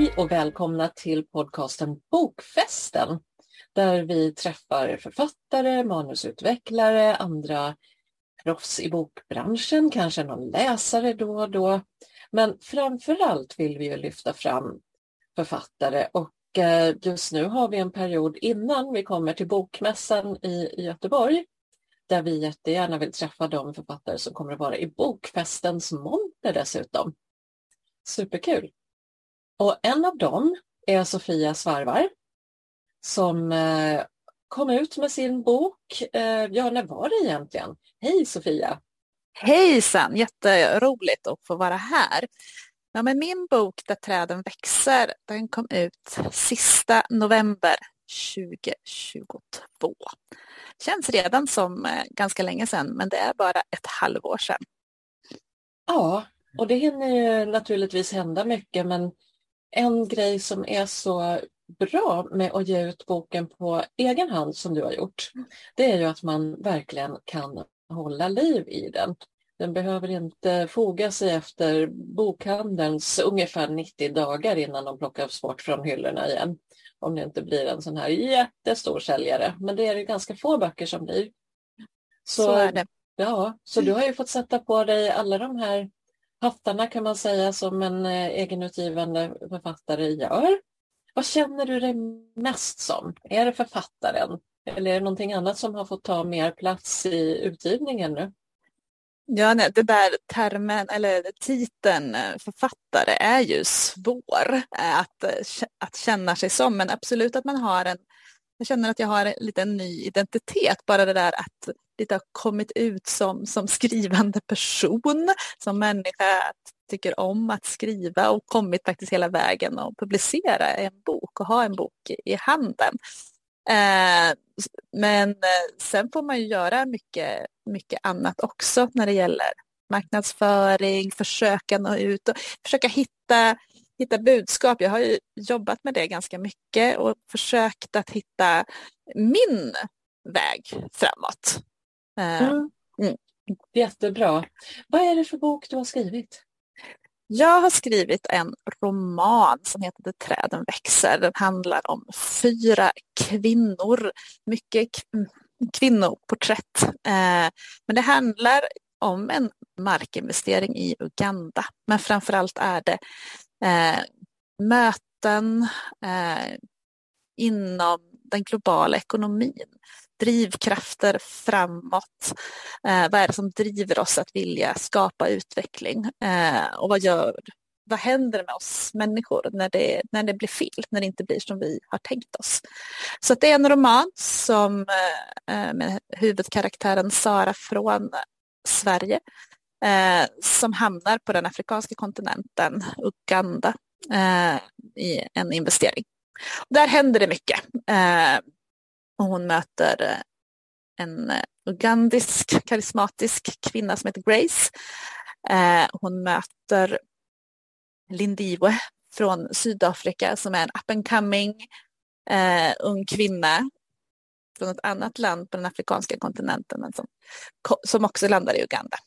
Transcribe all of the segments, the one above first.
Hej och välkomna till podcasten Bokfesten där vi träffar författare, manusutvecklare, andra proffs i bokbranschen, kanske någon läsare då och då. Men framför allt vill vi ju lyfta fram författare och eh, just nu har vi en period innan vi kommer till Bokmässan i Göteborg där vi jättegärna vill träffa de författare som kommer att vara i Bokfestens monter dessutom. Superkul! Och en av dem är Sofia Svarvar som eh, kom ut med sin bok. Eh, ja, när var det egentligen? Hej Sofia! Hejsan, jätteroligt att få vara här. Ja, men min bok Där träden växer, den kom ut sista november 2022. Känns redan som eh, ganska länge sedan, men det är bara ett halvår sedan. Ja, och det hinner ju naturligtvis hända mycket, men en grej som är så bra med att ge ut boken på egen hand som du har gjort, det är ju att man verkligen kan hålla liv i den. Den behöver inte foga sig efter bokhandelns ungefär 90 dagar innan de plockas bort från hyllorna igen. Om det inte blir en sån här jättestor säljare. Men det är det ganska få böcker som blir. Så, så är det. Ja, så du har ju fått sätta på dig alla de här hattarna kan man säga som en eh, egenutgivande författare gör. Vad känner du dig mest som? Är det författaren eller är det någonting annat som har fått ta mer plats i utgivningen nu? Ja, nej, det där termen eller titeln eh, författare är ju svår eh, att, att känna sig som, men absolut att man har en jag känner att jag har lite en ny identitet, bara det där att lite har kommit ut som, som skrivande person, som människa, att tycker om att skriva och kommit faktiskt hela vägen och publicera en bok och ha en bok i handen. Eh, men eh, sen får man ju göra mycket, mycket annat också när det gäller marknadsföring, försöka nå ut och försöka hitta hitta budskap. Jag har ju jobbat med det ganska mycket och försökt att hitta min väg framåt. Eh, mm. Mm. Jättebra. Vad är det för bok du har skrivit? Jag har skrivit en roman som heter Det träden växer. Den handlar om fyra kvinnor, mycket kvinnoporträtt. Eh, men det handlar om en markinvestering i Uganda. Men framför allt är det eh, möten eh, inom den globala ekonomin, drivkrafter framåt. Eh, vad är det som driver oss att vilja skapa utveckling eh, och vad gör vad händer med oss människor när det, när det blir fel, när det inte blir som vi har tänkt oss. Så det är en roman som eh, eh, med huvudkaraktären Sara från Sverige eh, som hamnar på den afrikanska kontinenten, Uganda, eh, i en investering. Där händer det mycket. Eh, och hon möter eh, en ugandisk karismatisk kvinna som heter Grace. Eh, hon möter Lindiwe från Sydafrika som är en up and coming eh, ung kvinna från ett annat land på den afrikanska kontinenten men som, som också landar i Uganda.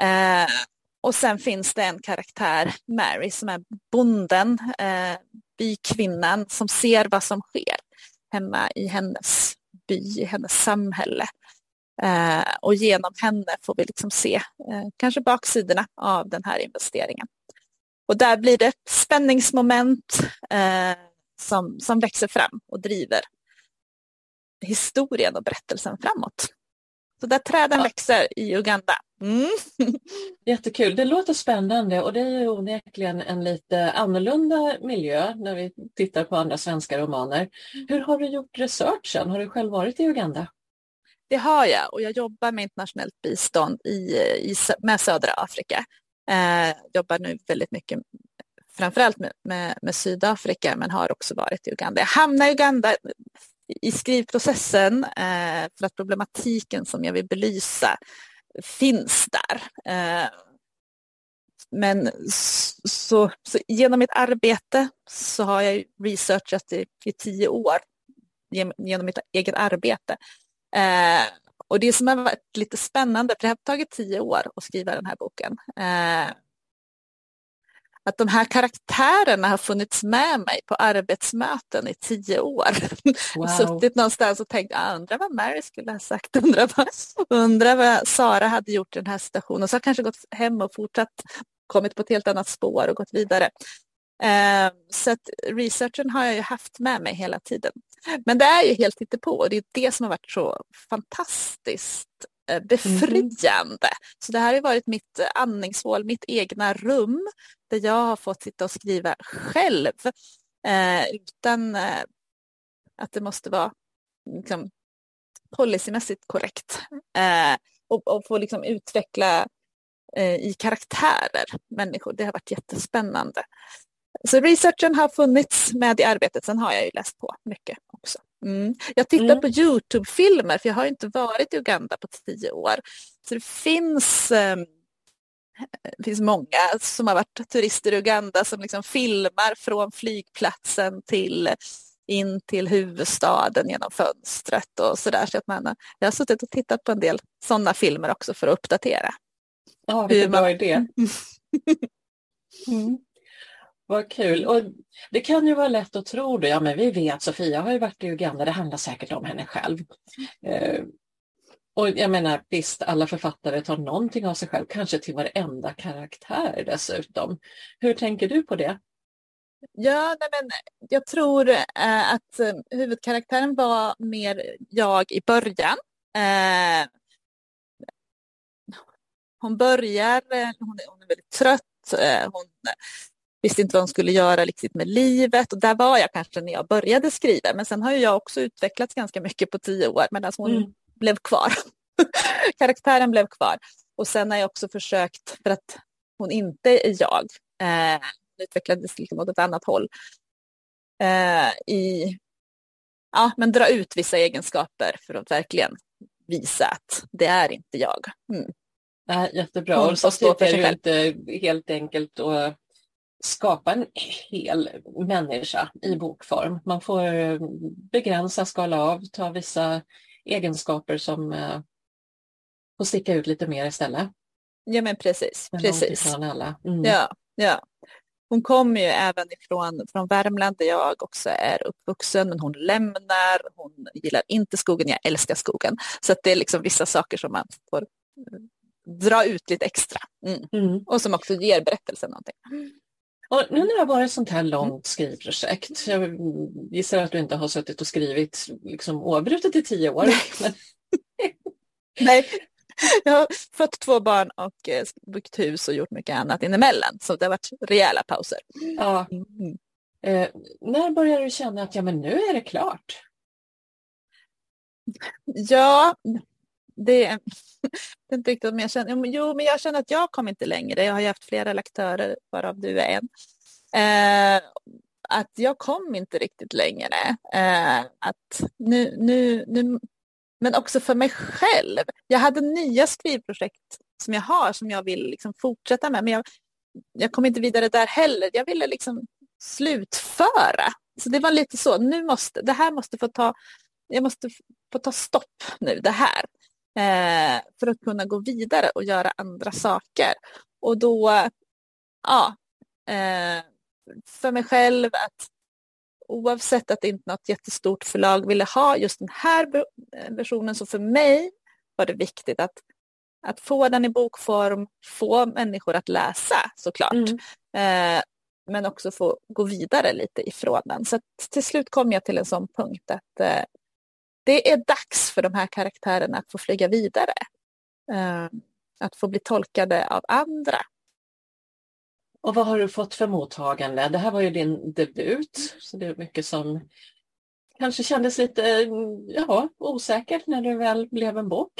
Eh, och sen finns det en karaktär, Mary, som är bonden, eh, bykvinnan som ser vad som sker hemma i hennes by, i hennes samhälle. Eh, och genom henne får vi liksom se eh, kanske baksidorna av den här investeringen. Och där blir det spänningsmoment eh, som, som växer fram och driver historien och berättelsen framåt. Så där träden ja. växer i Uganda. Mm. Jättekul, det låter spännande och det är ju onekligen en lite annorlunda miljö när vi tittar på andra svenska romaner. Hur har du gjort researchen? Har du själv varit i Uganda? Det har jag och jag jobbar med internationellt bistånd i, i med södra Afrika. Eh, jobbar nu väldigt mycket framförallt med, med, med Sydafrika men har också varit i Uganda. Jag hamnade i Uganda i skrivprocessen eh, för att problematiken som jag vill belysa finns där. Eh, men så, så, genom mitt arbete så har jag researchat i, i tio år genom mitt eget arbete. Eh, och det som har varit lite spännande, för det har tagit tio år att skriva den här boken, eh, att de här karaktärerna har funnits med mig på arbetsmöten i tio år. Wow. Suttit någonstans och tänkt, ah, undrar vad Mary skulle ha sagt, undrar vad, undrar vad Sara hade gjort i den här situationen. Så har kanske gått hem och fortsatt, kommit på ett helt annat spår och gått vidare. Eh, så att researchen har jag ju haft med mig hela tiden. Men det är ju helt på och det är det som har varit så fantastiskt befriande. Mm. Så det här har varit mitt andningshål, mitt egna rum där jag har fått sitta och skriva själv eh, utan eh, att det måste vara liksom, policymässigt korrekt eh, och, och få liksom utveckla eh, i karaktärer människor. Det har varit jättespännande. Så researchen har funnits med i arbetet. Sen har jag ju läst på mycket också. Mm. Jag tittar mm. på Youtube-filmer för jag har inte varit i Uganda på tio år. Så det finns, eh, det finns många som har varit turister i Uganda som liksom filmar från flygplatsen till in till huvudstaden genom fönstret och sådär. Så att man, jag har suttit och tittat på en del sådana filmer också för att uppdatera. Ja, vilken man... bra idé. mm. Vad kul. Och det kan ju vara lätt att tro det. Ja, men vi vet, Sofia har ju varit i Uganda, det handlar säkert om henne själv. Eh, och jag menar, visst, alla författare tar någonting av sig själv, kanske till varenda karaktär dessutom. Hur tänker du på det? Ja, nej men jag tror eh, att eh, huvudkaraktären var mer jag i början. Eh, hon börjar, eh, hon är, hon är väldigt trött, eh, hon visste inte vad hon skulle göra riktigt med livet och där var jag kanske när jag började skriva men sen har jag också utvecklats ganska mycket på tio år medan hon mm. blev kvar. Karaktären blev kvar och sen har jag också försökt för att hon inte är jag, eh, utvecklades liksom åt ett annat håll, eh, i, ja men dra ut vissa egenskaper för att verkligen visa att det är inte jag. Mm. Nej, jättebra. Hon och så är det ju inte helt enkelt att skapa en hel människa i bokform. Man får eh, begränsa, skala av, ta vissa egenskaper som eh, får sticka ut lite mer istället. Ja men precis. Men precis. Alla. Mm. Ja, ja. Hon kommer ju även ifrån från Värmland där jag också är uppvuxen, men hon lämnar, hon gillar inte skogen, jag älskar skogen. Så det är liksom vissa saker som man får eh, dra ut lite extra. Mm. Mm. Och som också ger berättelsen någonting. Och nu när det har varit ett sånt här långt skrivprojekt, jag gissar att du inte har suttit och skrivit liksom oavbrutet i tio år. Nej. Men... Nej. Jag har fått två barn och eh, byggt hus och gjort mycket annat inemellan, så det har varit rejäla pauser. Ja. Mm. Eh, när började du känna att ja, men nu är det klart? Ja, det, är inte riktigt om jag känner, jo men jag känner att jag kom inte längre. Jag har ju haft flera lektörer varav du är en. Eh, att jag kom inte riktigt längre. Eh, att nu, nu, nu, men också för mig själv. Jag hade nya skrivprojekt som jag har som jag vill liksom fortsätta med men jag, jag kom inte vidare där heller. Jag ville liksom slutföra. Så det var lite så, nu måste, det här måste få ta, jag måste få ta stopp nu, det här eh, för att kunna gå vidare och göra andra saker. Och då, ja, eh, för mig själv att oavsett att inte något jättestort förlag ville ha just den här versionen så för mig var det viktigt att, att få den i bokform, få människor att läsa såklart. Mm. Eh, men också få gå vidare lite ifrån den. Så till slut kom jag till en sån punkt att eh, det är dags för de här karaktärerna att få flyga vidare. Uh, att få bli tolkade av andra. Och vad har du fått för mottagande? Det här var ju din debut, så det är mycket som kanske kändes lite ja, osäkert när det väl blev en bok.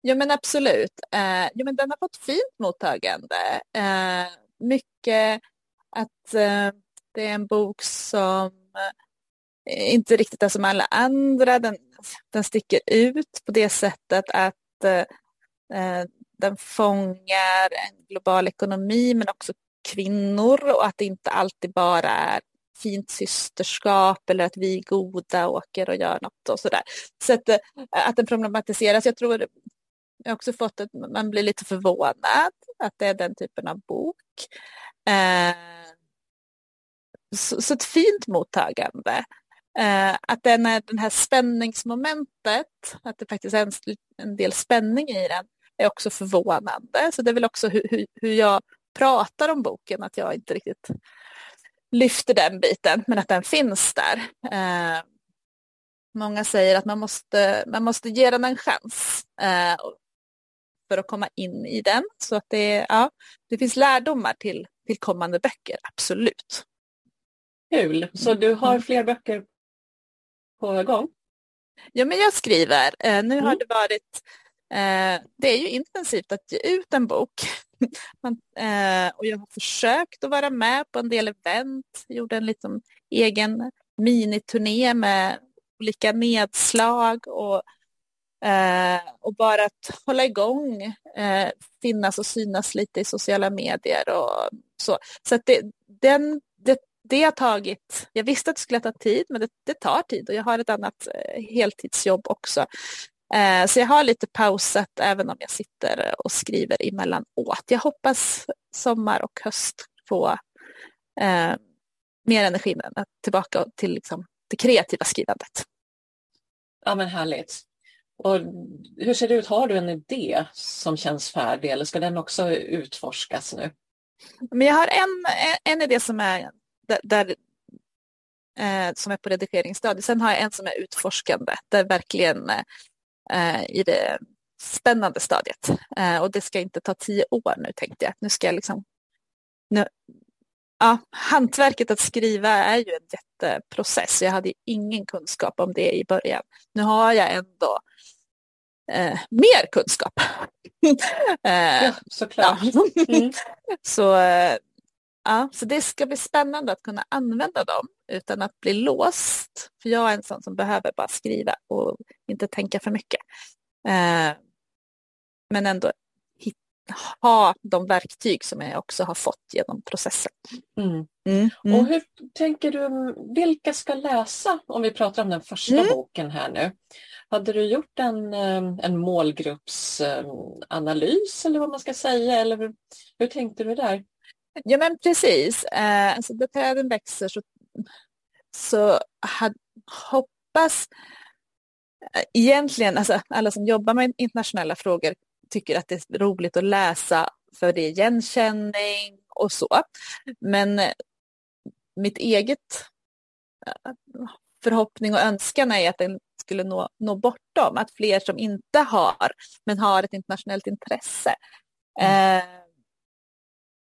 Ja men absolut. Uh, ja, men den har fått fint mottagande. Uh, mycket att uh, det är en bok som Eh, inte riktigt är som alla andra. Den, den sticker ut på det sättet att eh, eh, den fångar en global ekonomi men också kvinnor och att det inte alltid bara är fint systerskap eller att vi är goda åker och gör något och sådär. Så att, eh, att den problematiseras. Jag tror jag har också fått att man blir lite förvånad att det är den typen av bok. Eh, så, så, ett fint mottagande. Eh, att den är den här spänningsmomentet, att det faktiskt är en, en del spänning i den, är också förvånande. Så det är väl också hur, hur, hur jag pratar om boken, att jag inte riktigt lyfter den biten, men att den finns där. Eh, många säger att man måste, man måste ge den en chans eh, för att komma in i den. Så att det, ja, det finns lärdomar till, till kommande böcker, absolut. Kul, så du har mm. fler böcker på gång? Ja, men jag skriver. Eh, nu mm. har det varit Eh, det är ju intensivt att ge ut en bok. Man, eh, och jag har försökt att vara med på en del event, gjorde en liten egen miniturné med olika nedslag och, och bara att hålla igång, finnas och synas lite i sociala medier och så. Så att det, den, det, har tagit, jag visste att det skulle ta tid, men det, det tar tid och jag har ett annat eh, heltidsjobb också. Eh, så jag har lite pausat även om jag sitter och skriver emellanåt. Jag hoppas sommar och höst få eh, mer energi tillbaka till liksom, det kreativa skrivandet. Ja men härligt. Och hur ser det ut, har du en idé som känns färdig eller ska den också utforskas nu? Men jag har en, en idé som är, där eh, som är på redigeringsstadiet. Sen har jag en som är utforskande där verkligen eh, i det spännande stadiet. Eh, och det ska inte ta tio år nu tänkte jag. Nu ska jag liksom... Nu, ja, hantverket att skriva är ju en jätteprocess. Jag hade ingen kunskap om det i början. Nu har jag ändå eh, mer kunskap. eh, ja, såklart. Ja. Mm. så, eh, ja, så det ska bli spännande att kunna använda dem utan att bli låst. För jag är en sån som behöver bara skriva och inte tänka för mycket. Eh, men ändå ha de verktyg som jag också har fått genom processen. Mm. Mm. Mm. Och hur tänker du, vilka ska läsa om vi pratar om den första mm. boken här nu? Hade du gjort en, eh, en målgruppsanalys eller vad man ska säga eller hur, hur tänkte du där? Ja men precis, eh, alltså, då träden växer så så had, hoppas eh, egentligen, alltså alla som jobbar med internationella frågor tycker att det är roligt att läsa för det är igenkänning och så. Men eh, mitt eget eh, förhoppning och önskan är att den skulle nå, nå bortom, att fler som inte har, men har ett internationellt intresse. Mm. Eh,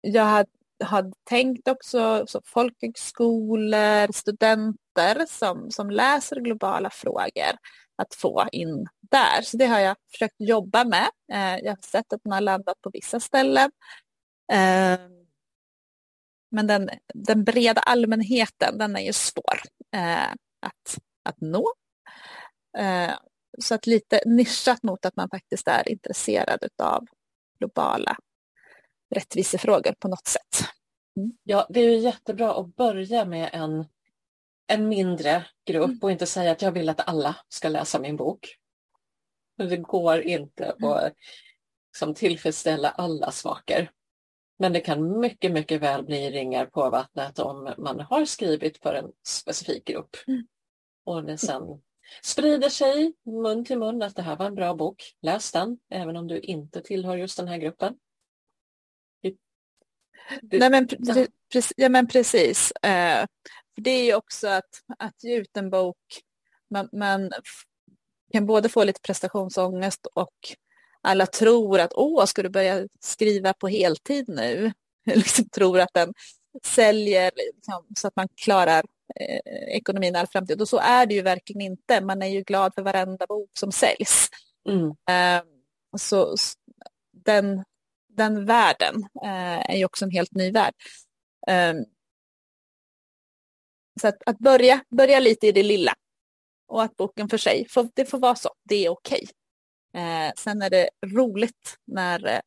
jag hade har tänkt också så folkhögskolor, studenter som, som läser globala frågor att få in där. Så det har jag försökt jobba med. Eh, jag har sett att man har landat på vissa ställen. Eh, men den, den breda allmänheten, den är ju svår eh, att, att nå. Eh, så att lite nischat mot att man faktiskt är intresserad av globala rättvisefrågor på något sätt. Mm. Ja, det är ju jättebra att börja med en, en mindre grupp mm. och inte säga att jag vill att alla ska läsa min bok. Det går inte mm. att liksom, tillfredsställa alla smaker. Men det kan mycket, mycket väl bli ringar på vattnet om man har skrivit för en specifik grupp. Mm. Och det sen sprider sig mun till mun att det här var en bra bok. Läs den, även om du inte tillhör just den här gruppen. Nej, men, pre ja, men precis. Eh, det är ju också att, att ge ut en bok, man, man kan både få lite prestationsångest och alla tror att åh, ska du börja skriva på heltid nu? liksom tror att den säljer liksom, så att man klarar eh, ekonomin all framtid. Och så är det ju verkligen inte. Man är ju glad för varenda bok som säljs. Mm. Eh, så den, den världen eh, är ju också en helt ny värld. Um, så att, att, börja, börja lite i det lilla och att boken för sig, får, det får vara så, det är okej. Eh, sen är det roligt när eh,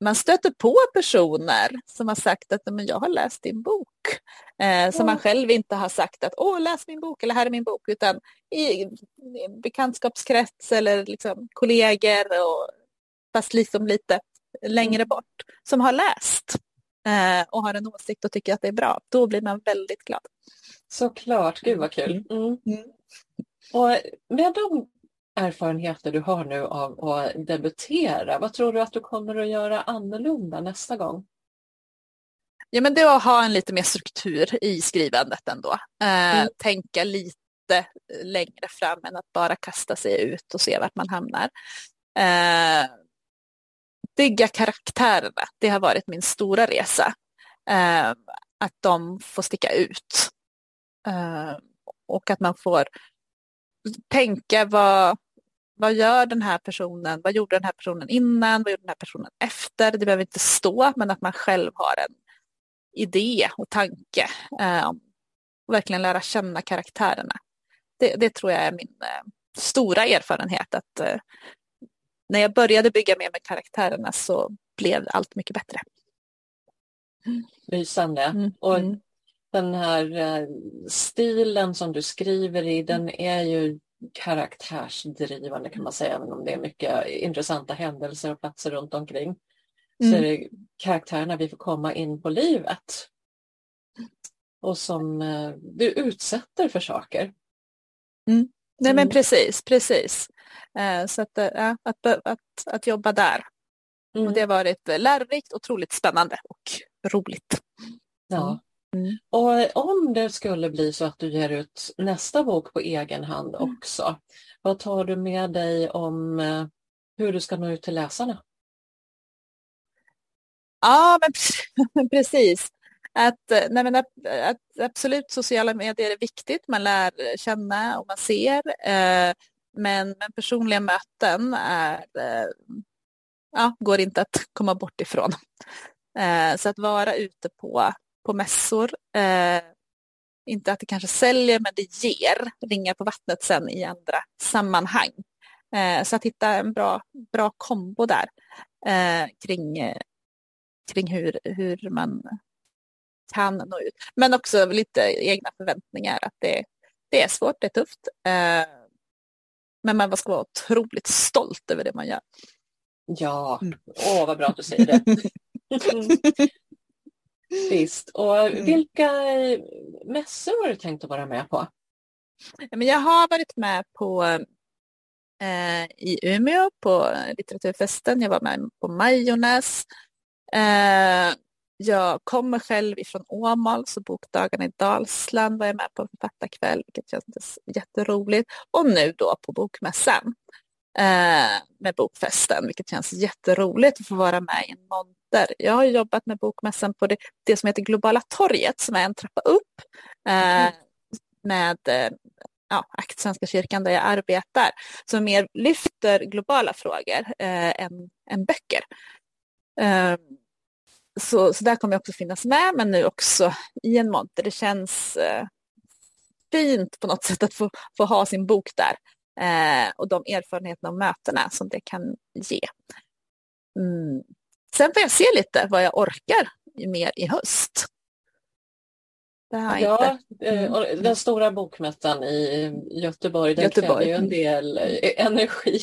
man stöter på personer som har sagt att men jag har läst din bok. Eh, som man själv inte har sagt att åh, läs min bok eller här är min bok, utan i, i bekantskapskrets eller liksom kollegor och fast liksom lite längre mm. bort, som har läst. eh, och har en åsikt och tycker att det är bra, då blir man väldigt glad. Såklart, gud vad kul. Mm. Mm. Och med de erfarenheter du har nu av att debutera, vad tror du att du kommer att göra annorlunda nästa gång? Ja, men det är att ha en lite mer struktur i skrivandet ändå. Eh, mm. Tänka lite längre fram än att bara kasta sig ut och se vart man hamnar. Eh, bygga karaktärerna, det har varit min stora resa. Eh, att de får sticka ut. Eh, och att man får tänka vad, vad gör den här personen, vad gjorde den här personen innan, vad gjorde den här personen efter. Det behöver inte stå, men att man själv har en idé och tanke. Eh, och verkligen lära känna karaktärerna. Det, det tror jag är min eh, stora erfarenhet. att eh, när jag började bygga mer med karaktärerna så blev allt mycket bättre. Lysande. Mm. Och mm. den här eh, stilen som du skriver i, den är ju karaktärsdrivande kan man säga, även om det är mycket intressanta händelser och platser runt omkring. Mm. Så är det karaktärerna vi får komma in på livet. Och som eh, du utsätter för saker. Mm. Nej men precis, precis. Eh, så att, ja, att, att, att jobba där. Mm. Och det har varit lärorikt, otroligt spännande och roligt. Ja. Mm. Och om det skulle bli så att du ger ut nästa bok på egen hand mm. också, vad tar du med dig om eh, hur du ska nå ut till läsarna? Ja, men precis. Att, nej men att, att, absolut, sociala medier är viktigt. Man lär känna och man ser. Men, men personliga möten är, eh, ja, går inte att komma bort ifrån. Eh, så att vara ute på, på mässor, eh, inte att det kanske säljer, men det ger ringar på vattnet sen i andra sammanhang. Eh, så att hitta en bra, bra kombo där eh, kring, kring hur, hur man kan nå ut. Men också lite egna förväntningar att det, det är svårt, det är tufft. Eh, men man ska vara otroligt stolt över det man gör. Ja, mm. åh vad bra att du säger det. Visst. Och mm. vilka mässor har du tänkt att vara med på? Men jag har varit med på eh, i Umeå på litteraturfesten. Jag var med på Majornäs. Eh, jag kommer själv ifrån Åmål, så Bokdagarna i Dalsland var jag med på en författarkväll, vilket kändes jätteroligt. Och nu då på Bokmässan eh, med Bokfesten, vilket känns jätteroligt att få vara med i en monter. Jag har jobbat med Bokmässan på det, det som heter Globala torget, som är en trappa upp eh, mm. med eh, ja, Akt Svenska kyrkan där jag arbetar, som mer lyfter globala frågor eh, än, än böcker. Så, så där kommer jag också finnas med, men nu också i en monter. Det känns eh, fint på något sätt att få, få ha sin bok där eh, och de erfarenheterna och mötena som det kan ge. Mm. Sen får jag se lite vad jag orkar mer i höst. Ja, eh, mm. den stora bokmässan i Göteborg, den Göteborg. kräver ju en del eh, energi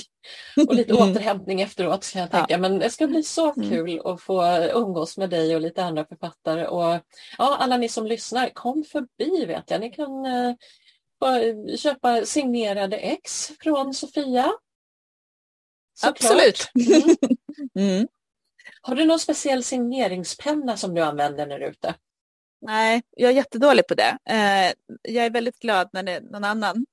och lite mm. återhämtning efteråt kan jag tänka. Ja. Men det ska bli så mm. kul att få umgås med dig och lite andra författare. Och ja, alla ni som lyssnar, kom förbi vet jag. Ni kan uh, köpa signerade ex från Sofia. Såklart. Absolut. Mm. mm. Har du någon speciell signeringspenna som du använder när du är ute? Nej, jag är jättedålig på det. Eh, jag är väldigt glad när det är någon annan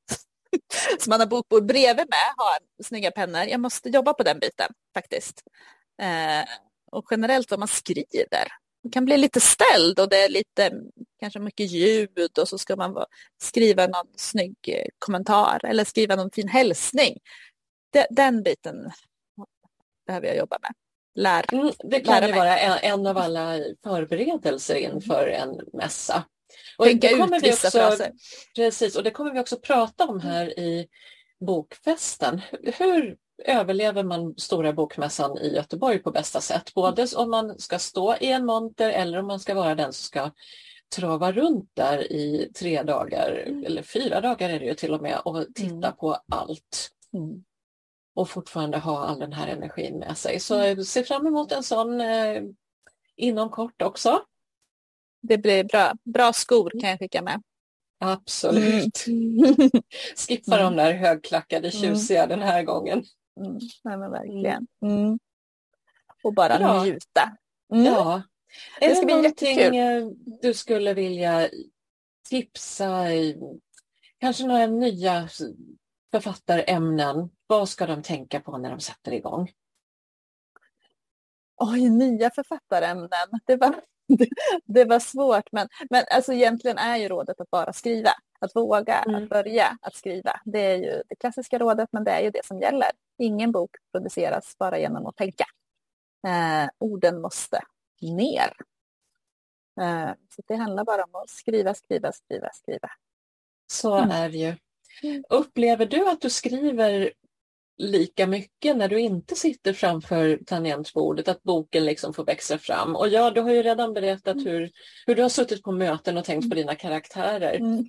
som man har bokbord bredvid med har snygga pennor. Jag måste jobba på den biten faktiskt. Eh, och generellt vad man skriver. Man kan bli lite ställd och det är lite kanske mycket ljud och så ska man skriva någon snygg eh, kommentar eller skriva någon fin hälsning. Den biten behöver jag jobba med lär, mm, Det kan ju vara en, en, av alla förberedelser inför en mässa. Och Tänka det kommer ut vi också, fraser. Precis, och det kommer vi också prata om här i bokfesten. Hur överlever man Stora bokmässan i Göteborg på bästa sätt? Både om man ska stå i en monter eller om man ska vara den som ska trava runt där i tre dagar, mm. eller fyra dagar är det ju till och med, och titta mm. på allt. Mm och fortfarande ha all den här energin med sig. Så mm. se fram emot en sån eh, inom kort också. Det blir bra, bra skor kan jag skicka med. Absolut. Mm. Skippa mm. de där högklackade mm. tjusiga mm. den här gången. Mm. Nej, men verkligen. Mm. Och bara bra. njuta. Ja. Är det, det någonting jättekul. du skulle vilja tipsa, kanske några nya författarämnen? Vad ska de tänka på när de sätter igång? Oj, nya författarämnen. Det var, det, det, var svårt, men, men alltså egentligen är ju rådet att bara skriva. Att våga mm. att börja att skriva. Det är ju det klassiska rådet, men det är ju det som gäller. Ingen bok produceras bara genom att tänka. Eh, orden måste ner. Eh, så det handlar bara om att skriva, skriva, skriva, skriva. Så mm. är det ju. Upplever du att du skriver lika mycket när du inte sitter framför tangentbordet, att boken liksom får växa fram. Och ja, du har ju redan berättat mm. hur, hur du har suttit på möten och tänkt på dina karaktärer. Mm.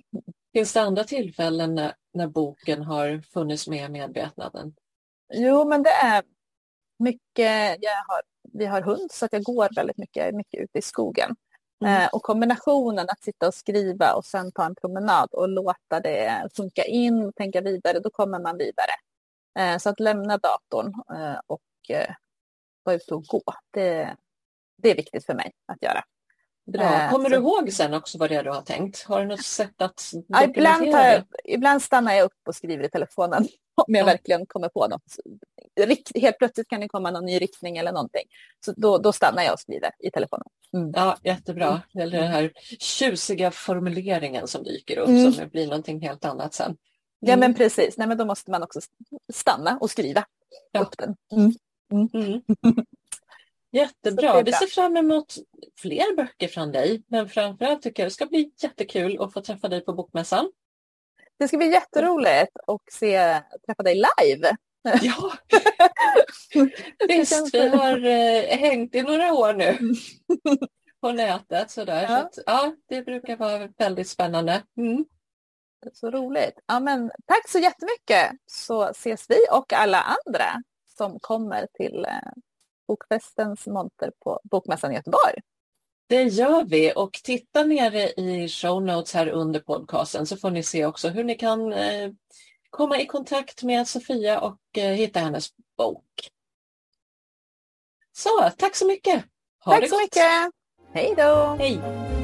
Finns det andra tillfällen när, när boken har funnits med i medvetnaden? Jo, men det är mycket, jag har, vi har hund så att jag går väldigt mycket, mycket ute i skogen. Mm. Eh, och kombinationen att sitta och skriva och sen ta en promenad och låta det funka in och tänka vidare, då kommer man vidare. Eh, så att lämna datorn eh, och vara ute och gå, det, det är viktigt för mig att göra. Bra. Kommer du ihåg sen också vad det är du har tänkt? Har du något sätt att dokumentera ibland, jag, ibland stannar jag upp och skriver i telefonen om jag ja. verkligen kommer på något. Helt plötsligt kan det komma någon ny riktning eller någonting. Så då, då stannar jag och skriver i telefonen. Mm. Ja, jättebra. Eller den här tjusiga formuleringen som dyker upp mm. som blir någonting helt annat sen. Ja men mm. precis, Nej, men då måste man också stanna och skriva ja. upp den. Mm. Mm. Jättebra, vi ser fram emot fler böcker från dig. Men framförallt tycker jag det ska bli jättekul att få träffa dig på Bokmässan. Det ska bli jätteroligt att se, träffa dig live. Ja, visst vi har eh, hängt i några år nu på nätet. Sådär. Ja. Så att, ja, det brukar vara väldigt spännande. Mm. Så roligt. Ja, men, tack så jättemycket så ses vi och alla andra som kommer till eh, Bokfestens monter på Bokmässan i Göteborg. Det gör vi och titta nere i show notes här under podcasten så får ni se också hur ni kan eh, komma i kontakt med Sofia och eh, hitta hennes bok. Så, tack så mycket! Ha tack så mycket! Hej då! Hej!